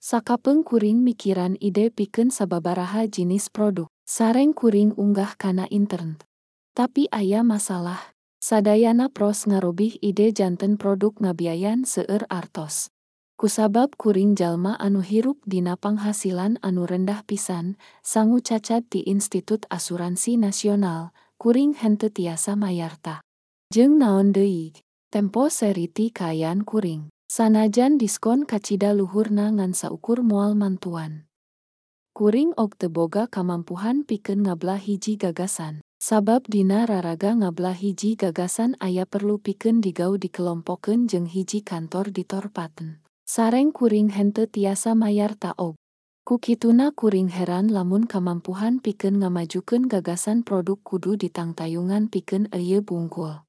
Sakapeng kuring mikiran ide piken sababaraha jenis produk, sareng kuring unggah kana intern. Tapi ayah masalah, sadayana pros ngarobih ide janten produk ngabiayan seueur artos. Kusabab kuring jalma anu hirup dina panghasilan anu rendah pisan, sangu cacat di Institut Asuransi Nasional, kuring hente tiasa mayarta. Jeng naon deui, tempo seriti kayan kuring. Sanajan diskon kacida luhurna ngan saukur moal mantuan. Kuring og teboga kamampuhan pikeun ngablah hiji gagasan. Sabab dina raraga ngablah hiji gagasan aya perlu pikeun digau dikelompokkeun jeung hiji kantor ditorpaten. Sareng kuring hente tiasa mayar taog. Kukituna kuring heran lamun kamampuhan pikeun ngamajukeun gagasan produk kudu ditangtayungan pikeun eye bungkul.